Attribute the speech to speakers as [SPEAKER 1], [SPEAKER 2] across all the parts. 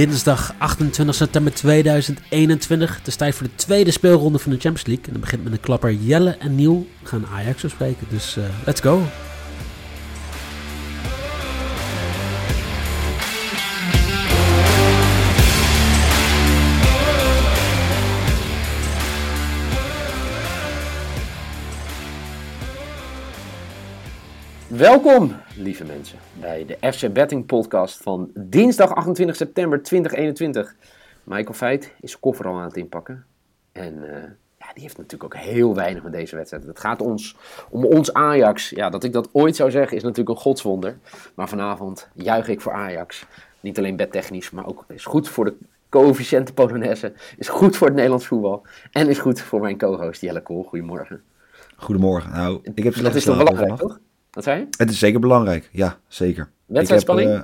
[SPEAKER 1] Dinsdag 28 september 2021. Het is tijd voor de tweede speelronde van de Champions League. En dat begint met een klapper. Jelle en Niel gaan Ajax bespreken. Dus uh, let's go.
[SPEAKER 2] Welkom, lieve mensen, bij de FC Betting Podcast van dinsdag 28 september 2021. Michael Feit is koffer al aan het inpakken. En uh, ja, die heeft natuurlijk ook heel weinig met deze wedstrijd. Het gaat ons om ons Ajax. Ja, dat ik dat ooit zou zeggen is natuurlijk een godswonder. Maar vanavond juich ik voor Ajax. Niet alleen bedtechnisch, maar ook is goed voor de coëfficiënte Polonaise. Is goed voor het Nederlands voetbal. En is goed voor mijn co-host Jelle Kool. Goedemorgen.
[SPEAKER 3] Goedemorgen. Nou, ik heb
[SPEAKER 2] dat is toch belangrijk, toch? Wat zei je?
[SPEAKER 3] Het is zeker belangrijk, ja, zeker.
[SPEAKER 2] Wedstrijdspanning?
[SPEAKER 3] Uh,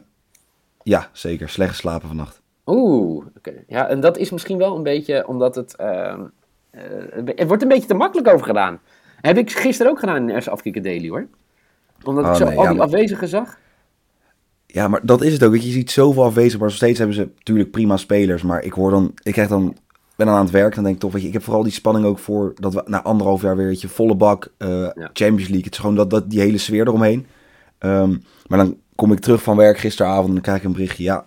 [SPEAKER 3] ja, zeker. Slecht geslapen vannacht.
[SPEAKER 2] Oeh, oké. Ja, en dat is misschien wel een beetje omdat het... Uh, uh, er wordt een beetje te makkelijk over gedaan. Heb ik gisteren ook gedaan in de eerste afkikken daily, hoor. Omdat oh, ik zo nee, al ja, die maar... afwezigen zag.
[SPEAKER 3] Ja, maar dat is het ook. Weet je, je ziet zoveel afwezigen, maar nog steeds hebben ze natuurlijk prima spelers. Maar ik hoor dan, ik krijg dan ben dan aan het werk, dan denk ik toch, weet je, ik heb vooral die spanning ook voor dat we na anderhalf jaar weer, weet je, volle bak, uh, ja. Champions League. Het is gewoon dat, dat, die hele sfeer eromheen. Um, maar dan kom ik terug van werk gisteravond en dan krijg ik een berichtje, ja,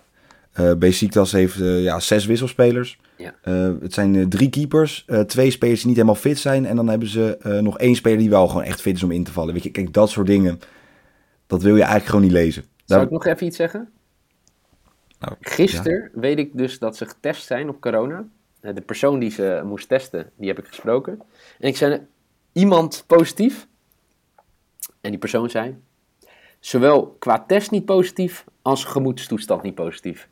[SPEAKER 3] uh, Besiktas heeft uh, ja, zes wisselspelers.
[SPEAKER 2] Ja.
[SPEAKER 3] het zijn drie keepers, twee spelers die niet helemaal fit zijn en dan hebben ze nog één speler die wel gewoon echt fit is om in te vallen. Weet je, kijk, dat soort dingen, dat wil je eigenlijk gewoon niet lezen.
[SPEAKER 2] Zou ik nog even iets zeggen? Nou, Gisteren ja. weet ik dus dat ze getest zijn op corona. De persoon die ze moest testen, die heb ik gesproken. En ik zei, iemand positief? En die persoon zei, zowel qua test niet positief, als gemoedstoestand niet positief.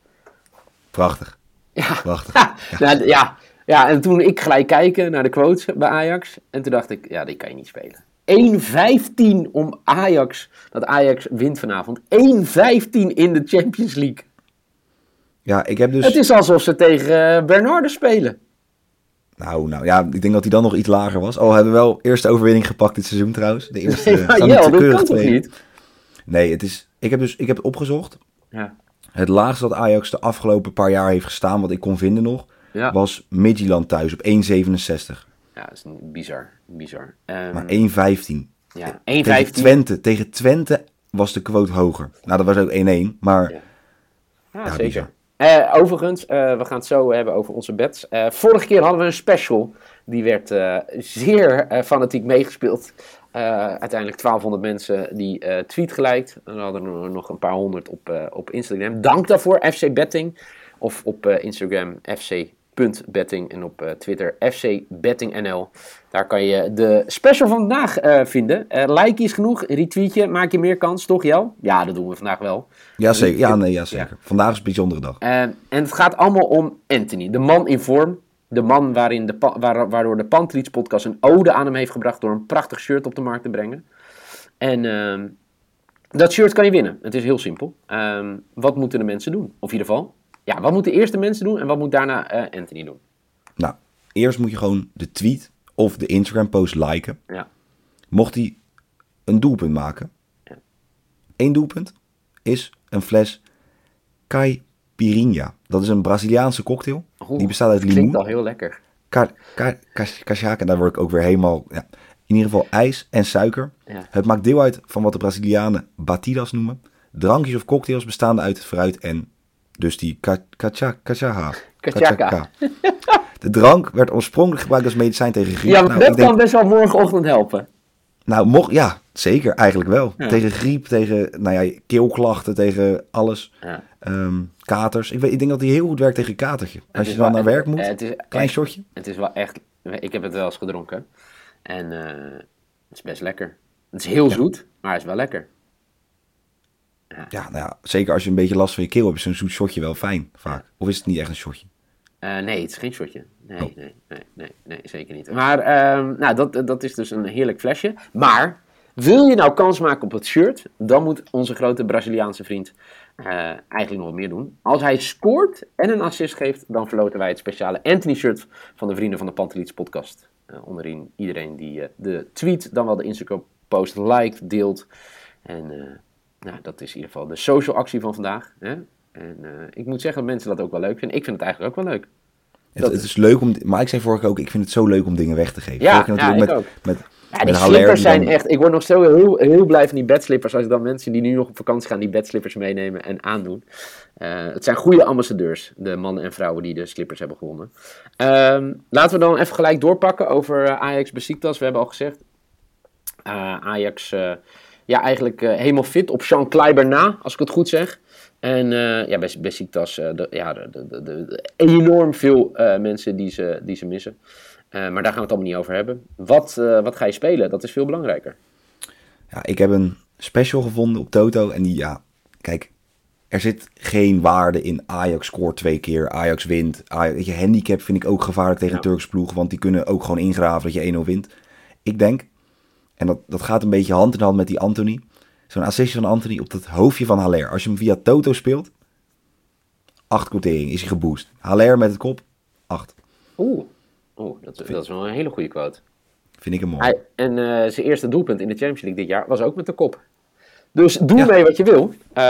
[SPEAKER 3] Prachtig.
[SPEAKER 2] Ja.
[SPEAKER 3] Prachtig.
[SPEAKER 2] Ja. Nou, ja. ja, en toen ik gelijk kijken naar de quotes bij Ajax. En toen dacht ik, ja, die kan je niet spelen. 1-15 om Ajax, dat Ajax wint vanavond. 1-15 in de Champions League.
[SPEAKER 3] Ja, ik heb dus...
[SPEAKER 2] Het is alsof ze tegen Bernardo spelen.
[SPEAKER 3] Nou, nou ja, ik denk dat hij dan nog iets lager was. Oh, hebben we wel eerste overwinning gepakt dit seizoen trouwens. De eerste.
[SPEAKER 2] Nee, Jel, dat kan toch niet?
[SPEAKER 3] Nee, het is, ik heb dus ik heb het opgezocht.
[SPEAKER 2] Ja.
[SPEAKER 3] Het laagste dat Ajax de afgelopen paar jaar heeft gestaan, wat ik kon vinden nog,
[SPEAKER 2] ja.
[SPEAKER 3] was Midtjylland thuis op 1,67.
[SPEAKER 2] Ja, dat is bizar. bizar. Um,
[SPEAKER 3] maar 1,15.
[SPEAKER 2] Ja, 1,15.
[SPEAKER 3] Tegen Twente, tegen Twente was de quote hoger. Nou, dat was ook 1-1, maar...
[SPEAKER 2] Ja, ja, ja zeker. Bizar. Uh, overigens, uh, we gaan het zo hebben over onze bets. Uh, vorige keer hadden we een special. Die werd zeer fanatiek meegespeeld. uiteindelijk 1200 mensen die tweet geliked. En we hadden er nog een paar honderd op, op Instagram. Dank daarvoor, FC Betting. Of op Instagram fc.betting en op Twitter fcbettingnl. Daar kan je de special van vandaag uh, vinden. Uh, like is genoeg, retweetje, maak je meer kans, toch Jel? Ja, dat doen we vandaag wel.
[SPEAKER 3] Jazeker, ja, nee, ja, zeker. Ja. Vandaag is een bijzondere dag.
[SPEAKER 2] Uh, en het gaat allemaal om Anthony, de man in vorm. De man waarin de waar, waardoor de Pantrits podcast een ode aan hem heeft gebracht door een prachtig shirt op de markt te brengen. En ehm, dat shirt kan je winnen. Het is heel simpel. Ehm, wat moeten de mensen doen? Of in ieder geval, ja, wat moeten de eerste mensen doen en wat moet daarna Anthony doen?
[SPEAKER 3] Nou, eerst moet je gewoon de tweet of de Instagram post liken.
[SPEAKER 2] Ja.
[SPEAKER 3] Mocht hij een doelpunt maken.
[SPEAKER 2] Ja.
[SPEAKER 3] Eén doelpunt is een fles caipirinha. Dat is een Braziliaanse cocktail.
[SPEAKER 2] Oeh,
[SPEAKER 3] die bestaat uit limoen.
[SPEAKER 2] Klinkt al heel lekker.
[SPEAKER 3] Cachaca, daar word ik ook weer helemaal... Ja. In ieder geval ijs en suiker.
[SPEAKER 2] Ja.
[SPEAKER 3] Het maakt deel uit van wat de Brazilianen batidas noemen. Drankjes of cocktails bestaande uit het fruit en dus die cachaca.
[SPEAKER 2] Cachaca.
[SPEAKER 3] De drank werd oorspronkelijk gebruikt als medicijn tegen griep.
[SPEAKER 2] Ja, nou, dat kan best wel morgenochtend helpen.
[SPEAKER 3] Nou, mocht, ja, zeker, eigenlijk wel. Ja. Tegen griep, tegen nou ja, keelklachten, tegen alles.
[SPEAKER 2] Ja.
[SPEAKER 3] Um, katers. Ik, weet, ik denk dat hij heel goed werkt tegen katertje. Als je dan naar werk moet,
[SPEAKER 2] het is
[SPEAKER 3] klein
[SPEAKER 2] echt,
[SPEAKER 3] shotje.
[SPEAKER 2] Het is wel echt, ik heb het wel eens gedronken. En uh, Het is best lekker. Het is heel zoet, maar het is wel lekker.
[SPEAKER 3] Ja, nou ja, zeker als je een beetje last van je keel hebt, is zo'n zoet shotje wel fijn, vaak. Of is het niet echt een shotje?
[SPEAKER 2] Uh, nee, het is geen shotje. Nee,
[SPEAKER 3] Oh.
[SPEAKER 2] nee, nee, nee, nee, zeker niet. Maar ehm, nou, dat, dat is dus een heerlijk flesje. Maar wil je nou kans maken op het shirt, dan moet onze grote Braziliaanse vriend eh, eigenlijk nog wat meer doen. Als hij scoort en een assist geeft, dan verloten wij het speciale Anthony-shirt van de Vrienden van de Panteliets podcast. Eh, onderin iedereen die eh, de tweet, dan wel de Instagram-post liked, deelt. En eh, nou, dat is in ieder geval de social actie van vandaag. Hè? En eh, ik moet zeggen dat mensen dat ook wel leuk vinden. Ik vind het eigenlijk ook wel leuk.
[SPEAKER 3] Het,
[SPEAKER 2] Dat
[SPEAKER 3] het is leuk om, maar ik zei vorige keer ook, ik vind het zo leuk om dingen weg te geven.
[SPEAKER 2] Ja, ja, ik
[SPEAKER 3] met,
[SPEAKER 2] ook.
[SPEAKER 3] met,
[SPEAKER 2] Ja, die slippers
[SPEAKER 3] dan-
[SPEAKER 2] zijn echt... Ik word nog zo heel, heel blij van die bedslippers als ik dan mensen die nu nog op vakantie gaan die bedslippers meenemen en aandoen. Eh, het zijn goede ambassadeurs, de mannen en vrouwen die de slippers hebben gewonnen. Ehm, laten we dan even gelijk doorpakken over eh, Ajax Besiktas. We hebben al gezegd, Ajax ja, eigenlijk helemaal fit op Sean Kleiber na, als ik het goed zeg. En eh, ja, bij Besiktas, eh, de, ja, de, de, de, de- enorm veel eh, mensen die ze, die ze missen. Maar daar gaan we het allemaal niet over hebben. Wat, wat ga je spelen? Dat is veel belangrijker.
[SPEAKER 3] Ja, ik heb een special gevonden op Toto. En die, ja, kijk, er zit geen waarde in Ajax scoort twee keer, Ajax wint. Ajax, weet je, handicap vind ik ook gevaarlijk tegen
[SPEAKER 2] Ja.
[SPEAKER 3] een Turks ploeg. Want die kunnen ook gewoon ingraven dat je 1-0 wint. Ik denk, en dat, dat gaat een beetje hand in hand met die Anthony. Zo'n assistje van Anthony op dat hoofdje van Haller. Als je hem via Toto speelt, acht quotering is hij geboost. Haller met het kop, acht.
[SPEAKER 2] Oeh, Oeh dat, dat is wel een hele goede quote.
[SPEAKER 3] Vind ik hem mooi.
[SPEAKER 2] Hij, en eh, zijn eerste doelpunt in de Champions League dit jaar was ook met de kop. Dus doe
[SPEAKER 3] Ja.
[SPEAKER 2] mee wat je wil. Eh,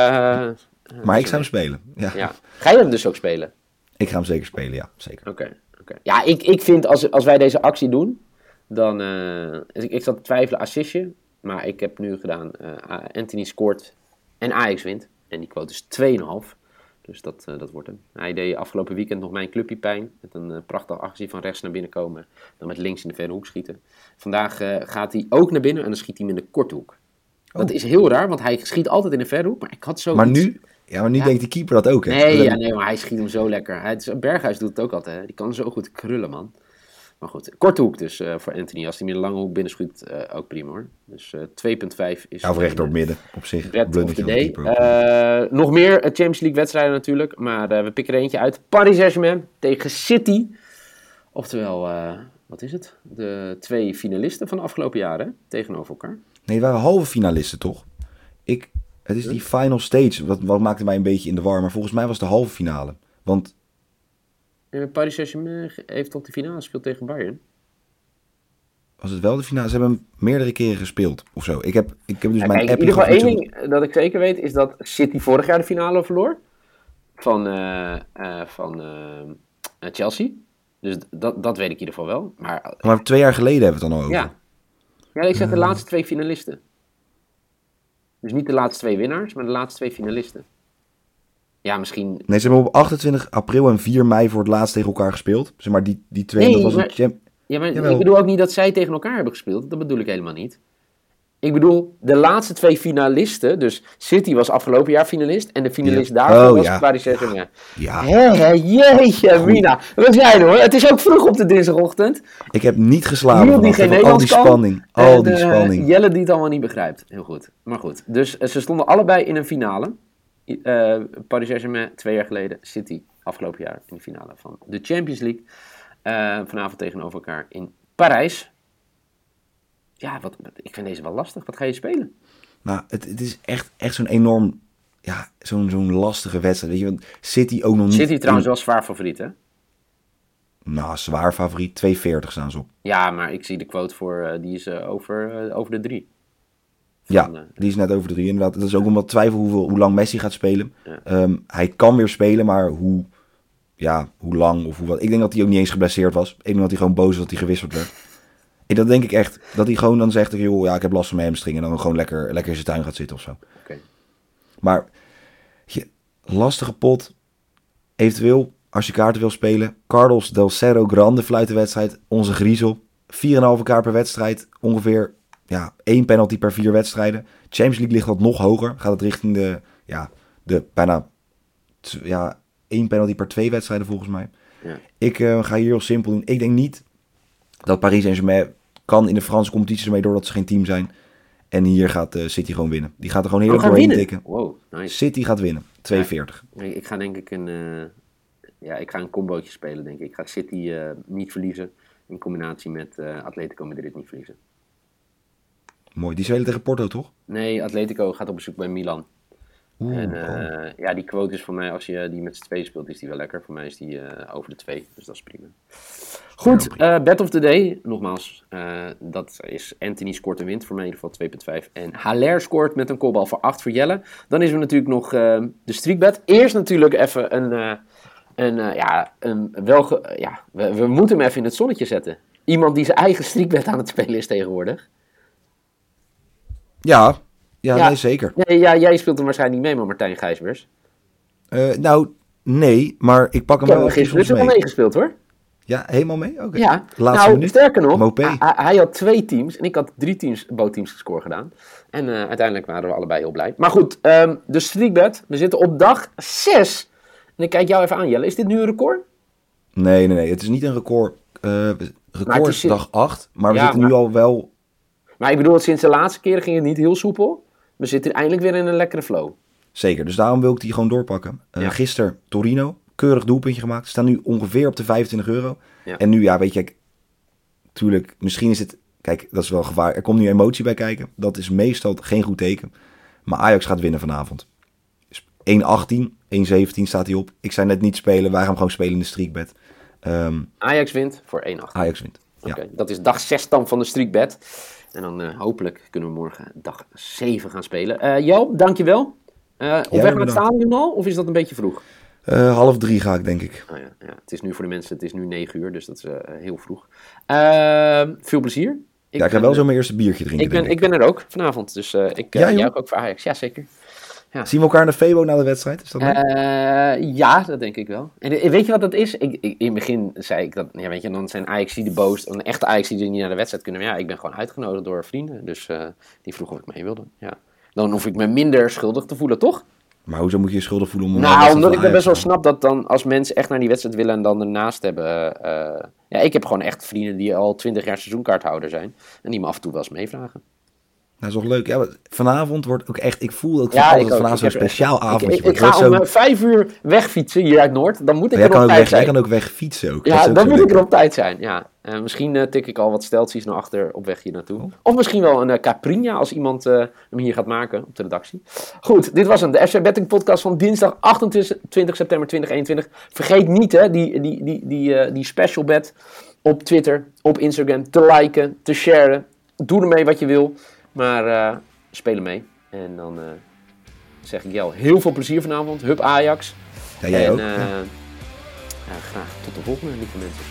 [SPEAKER 3] maar ik zou hem spelen. Ja.
[SPEAKER 2] ja. Ga je hem dus ook spelen?
[SPEAKER 3] Ik ga hem zeker spelen, ja, zeker.
[SPEAKER 2] Oké. oké. Ja, ik, ik vind als, als wij deze actie doen, dan. eh, ik, ik zat te twijfelen, assistje. Maar ik heb nu gedaan. eh, Anthony scoort en Ajax wint. En die quote is 2,5. Dus dat, eh, dat wordt hem. Hij deed afgelopen weekend nog mijn clubje pijn. Met een eh, prachtige actie van rechts naar binnen komen. Dan met links in de verre hoek schieten. Vandaag gaat hij ook naar binnen en dan schiet hij hem in de korte hoek. Dat is heel raar, want hij schiet altijd in de verre hoek. Maar ik had zo.
[SPEAKER 3] Oh. Maar nu, ja, maar nu
[SPEAKER 2] Ja.
[SPEAKER 3] denkt die keeper dat ook, hè?
[SPEAKER 2] Nee, ja, nee, maar hij schiet hem zo lekker. Hij, het is- Berghuis doet het ook altijd. Hè. Die kan zo goed krullen, man. Maar goed, korte hoek dus eh, voor Anthony. Als hij met een lange hoek binnenschiet, eh ook prima hoor. Dus eh 2,5 is...
[SPEAKER 3] Ja, of recht door het midden, op zich.
[SPEAKER 2] Red of. Eh, nog meer Champions League wedstrijden natuurlijk. Maar we pikken er eentje uit. Paris Saint-Germain tegen City. Oftewel, wat is het? De twee finalisten van de afgelopen jaren tegenover elkaar.
[SPEAKER 3] Nee, het waren halve finalisten, toch? Ik, het is die final stage. Wat, wat maakte mij een beetje in de war. Maar volgens mij was het de halve finale. Want
[SPEAKER 2] Eh, Paris Saint-Germain heeft tot de finale gespeeld tegen Bayern.
[SPEAKER 3] was het wel de finale? Ze hebben hem meerdere keren gespeeld, of zo. Ik heb, ik heb dus
[SPEAKER 2] Ja,
[SPEAKER 3] mijn
[SPEAKER 2] kijk, in
[SPEAKER 3] app
[SPEAKER 2] ieder geval één ding eh, dat ik zeker weet is dat City vorig jaar de finale verloor van, eh, van Chelsea. Dus dat, dat weet ik in ieder geval wel. Maar
[SPEAKER 3] Maar twee jaar geleden hebben we het dan al over.
[SPEAKER 2] ja. ja, ik zeg de laatste twee finalisten. Dus niet de laatste twee winnaars, maar de laatste twee finalisten. Ja, misschien.
[SPEAKER 3] Nee, ze hebben op 28 april en 4 mei voor het laatst tegen elkaar gespeeld. Zeg maar die, die twee,
[SPEAKER 2] Nee,
[SPEAKER 3] dat was
[SPEAKER 2] maar-
[SPEAKER 3] een champ...
[SPEAKER 2] Ja, maar
[SPEAKER 3] Jawel.
[SPEAKER 2] ik bedoel ook niet dat zij tegen elkaar hebben gespeeld. Dat bedoel ik helemaal niet. Ik bedoel, de laatste twee finalisten, dus City was afgelopen jaar finalist en de finalist
[SPEAKER 3] Ja.
[SPEAKER 2] daarvan
[SPEAKER 3] Oh,
[SPEAKER 2] was
[SPEAKER 3] ja.
[SPEAKER 2] Paris Saint-Germain.
[SPEAKER 3] Ja,
[SPEAKER 2] Hé, hé, jeetje, Mina. Zijn er hoor. Het is ook vroeg op de dinsdagochtend.
[SPEAKER 3] ik heb niet geslapen
[SPEAKER 2] die geen
[SPEAKER 3] al die spanning. Al die
[SPEAKER 2] eh,
[SPEAKER 3] spanning.
[SPEAKER 2] Jelle die het allemaal niet begrijpt. Heel goed. Maar goed. Dus eh, ze stonden allebei in een finale. Eh, Paris Saint-Germain twee jaar geleden, City afgelopen jaar in de finale van de Champions League. Eh, vanavond tegenover elkaar in Parijs. Ja, wat, ik vind deze wel lastig. Wat ga je spelen?
[SPEAKER 3] Nou, het, het is echt, echt zo'n enorm, ja, zo'n zo'n lastige wedstrijd. Weet je, want City ook nog niet...
[SPEAKER 2] City trouwens wel zwaar favoriet, hè?
[SPEAKER 3] Nou, zwaar favoriet. 2,40 staan ze op.
[SPEAKER 2] Ja, maar ik zie de quote voor, eh, die is over, over de drie. Van, eh,
[SPEAKER 3] die is net over de drie inderdaad. Dat is ook omdat twijfel hoeveel, hoe lang Messi gaat spelen.
[SPEAKER 2] Ja.
[SPEAKER 3] Ehm, hij kan weer spelen, maar hoe, ja, hoe lang of hoe wat. Ik denk dat hij ook niet eens geblesseerd was. Ik denk dat hij gewoon boos was dat hij gewisseld werd. En dat denk ik echt. Dat hij gewoon dan zegt, joh, ja, ik heb last van mijn hamstring. En dan gewoon lekker, lekker in zijn tuin gaat zitten of zo. Maar, je, lastige pot. Eventueel, als je kaarten wil spelen. Carlos del Cerro Grande fluit de wedstrijd. Onze griezel. 4,5 kaart per wedstrijd. Ongeveer ja, één penalty per vier wedstrijden. Champions League ligt wat nog hoger. Gaat het richting de, ja, de bijna ja, één penalty per twee wedstrijden volgens mij.
[SPEAKER 2] Ja.
[SPEAKER 3] Ik eh, ga hier heel simpel doen. Ik denk niet dat Paris Saint-Germain kan in de Franse competitie ermee doordat ze geen team zijn. En hier gaat uh, City gewoon winnen. Die gaat er gewoon heel
[SPEAKER 2] gaan
[SPEAKER 3] doorheen tikken.
[SPEAKER 2] Wow, nice.
[SPEAKER 3] City gaat winnen. 240.
[SPEAKER 2] Nee, Ik ga denk ik een, eh, ja, ik ga een combootje spelen, denk ik. Ik ga City eh, niet verliezen in combinatie met eh, Atletico Madrid niet verliezen.
[SPEAKER 3] Mooi. Die spelen tegen Porto, toch?
[SPEAKER 2] Nee, Atletico gaat op bezoek bij Milan.
[SPEAKER 3] Oeh,
[SPEAKER 2] En
[SPEAKER 3] oh.
[SPEAKER 2] eh, ja, die quote is voor mij, als je die met z'n tweeën speelt, is die wel lekker. Voor mij is die eh, over de twee, dus dat is prima. Goed, eh bet of the day, nogmaals. dat is Anthony scoort en wint voor mij in ieder geval 2.5. En Haller scoort met een kopbal voor 8 voor Jelle. Dan is er natuurlijk nog de streakbet. Eerst natuurlijk even een, een ja, een welge, ja we, we moeten hem even in het zonnetje zetten. Iemand die zijn eigen streakbet aan het spelen is tegenwoordig.
[SPEAKER 3] Ja, ja,
[SPEAKER 2] Ja.
[SPEAKER 3] Nee, zeker.
[SPEAKER 2] Nee, ja, jij speelt hem waarschijnlijk niet mee, maar Martijn Gijsbers.
[SPEAKER 3] Eh, nou, nee, maar ik pak hem wel
[SPEAKER 2] gisteren dus wel
[SPEAKER 3] mee.
[SPEAKER 2] meegespeeld hoor.
[SPEAKER 3] Ja, helemaal mee? Oké.
[SPEAKER 2] Ja,
[SPEAKER 3] Laatste
[SPEAKER 2] nou,
[SPEAKER 3] minuut.
[SPEAKER 2] sterker nog, hij, hij- had twee teams en ik had drie teams, bootteams score gedaan. En eh, uiteindelijk waren we allebei heel blij. Maar goed, ehm, de streakbet, we zitten op dag 6. En ik kijk jou even aan, Jelle. Is dit nu een record?
[SPEAKER 3] Nee, nee, nee. Het is niet een record.
[SPEAKER 2] Maar
[SPEAKER 3] record is
[SPEAKER 2] is-
[SPEAKER 3] dag 8. Maar we
[SPEAKER 2] Ja,
[SPEAKER 3] zitten
[SPEAKER 2] maar-
[SPEAKER 3] nu al wel...
[SPEAKER 2] Maar ik bedoel, sinds de laatste keren ging het niet heel soepel. We zitten eindelijk weer in een lekkere flow.
[SPEAKER 3] Zeker. Dus daarom wil ik die gewoon doorpakken.
[SPEAKER 2] Ja.
[SPEAKER 3] Gisteren Torino. Keurig doelpuntje gemaakt. Staan nu ongeveer op de 25 euro.
[SPEAKER 2] Ja.
[SPEAKER 3] En nu, ja, weet je... kijk, Tuurlijk, misschien is het... Kijk, dat is wel gevaar. Er komt nu emotie bij kijken. Dat is meestal geen goed teken. Maar Ajax gaat winnen vanavond. Dus 1-18, 1-17 staat hij op. Ik zei net niet spelen. Wij gaan gewoon spelen in de streakbed. Ehm,
[SPEAKER 2] Ajax wint voor 1-8.
[SPEAKER 3] Ajax wint. Ja.
[SPEAKER 2] Dat is dag 6 dan van de streakbed. En dan eh, hopelijk kunnen we morgen dag 7 gaan spelen. Eh Jo, dankjewel. Eh op weg naar het stadion al? Of is dat een beetje vroeg?
[SPEAKER 3] Half drie ga ik, denk ik.
[SPEAKER 2] Oh ja, ja, het is nu voor de mensen, het is nu 9 uur, dus dat is heel vroeg. Veel plezier.
[SPEAKER 3] ja, ik ga wel zo mijn eerste biertje drinken,
[SPEAKER 2] ik ben,
[SPEAKER 3] denk
[SPEAKER 2] ik ben er ook vanavond, dus ik
[SPEAKER 3] Ja,
[SPEAKER 2] uh, juich ook voor Ajax. Ja, zeker.
[SPEAKER 3] Zien we elkaar in de Febo na de wedstrijd? Is dat leuk?
[SPEAKER 2] Eh, ja, dat denk ik wel. En eh, weet je wat dat is? Ik, ik- in het begin zei ik dat, ja, weet je, dan zijn Ajax de boos. Een echte Ajax die niet naar de wedstrijd kunnen. Maar ja, ik ben gewoon uitgenodigd door vrienden. Dus eh, die vroegen of ik mee wilde. Ja. Dan hoef ik me minder schuldig te voelen, toch?
[SPEAKER 3] Maar hoezo moet je je schuldig voelen om...
[SPEAKER 2] Nou, omdat ik best wel snap dat dan als mensen echt naar die wedstrijd willen en dan ernaast hebben. ja, ik heb gewoon echt vrienden die al twintig jaar seizoenkaarthouder zijn. En die me af en toe wel eens meevragen.
[SPEAKER 3] Nou, is toch leuk? Ja, vanavond wordt ook echt... Ik voel ook
[SPEAKER 2] Ja, ik
[SPEAKER 3] dat vanavond zo'n speciaal
[SPEAKER 2] Ik,
[SPEAKER 3] avondje
[SPEAKER 2] ik, ga om eh,
[SPEAKER 3] zo-
[SPEAKER 2] vijf uur wegfietsen hier uit Noord. Dan moet ik er
[SPEAKER 3] kan
[SPEAKER 2] op
[SPEAKER 3] ook
[SPEAKER 2] tijd
[SPEAKER 3] weg, jij
[SPEAKER 2] zijn.
[SPEAKER 3] kan ook weg fietsen ook. Dat
[SPEAKER 2] Ja,
[SPEAKER 3] ook
[SPEAKER 2] dan moet ik er op tijd zijn. Ja. Eh, misschien eh, tik ik al wat steltjes naar achter op weg hier naartoe. Of misschien wel een uh, Caprina als iemand hem hier gaat maken op de redactie. Goed, dit was hem. De FC Betting podcast van dinsdag 28 september 2021. Vergeet niet hè, die, die, die, die, die special bet op Twitter, op Instagram te liken, te sharen. Doe ermee wat je wil. Maar speel er mee. En dan eh, zeg ik jou heel veel plezier vanavond. Hup Ajax.
[SPEAKER 3] Ja, jij
[SPEAKER 2] en,
[SPEAKER 3] ook.
[SPEAKER 2] eh,
[SPEAKER 3] Ja.
[SPEAKER 2] ja, graag tot de volgende, lieve mensen.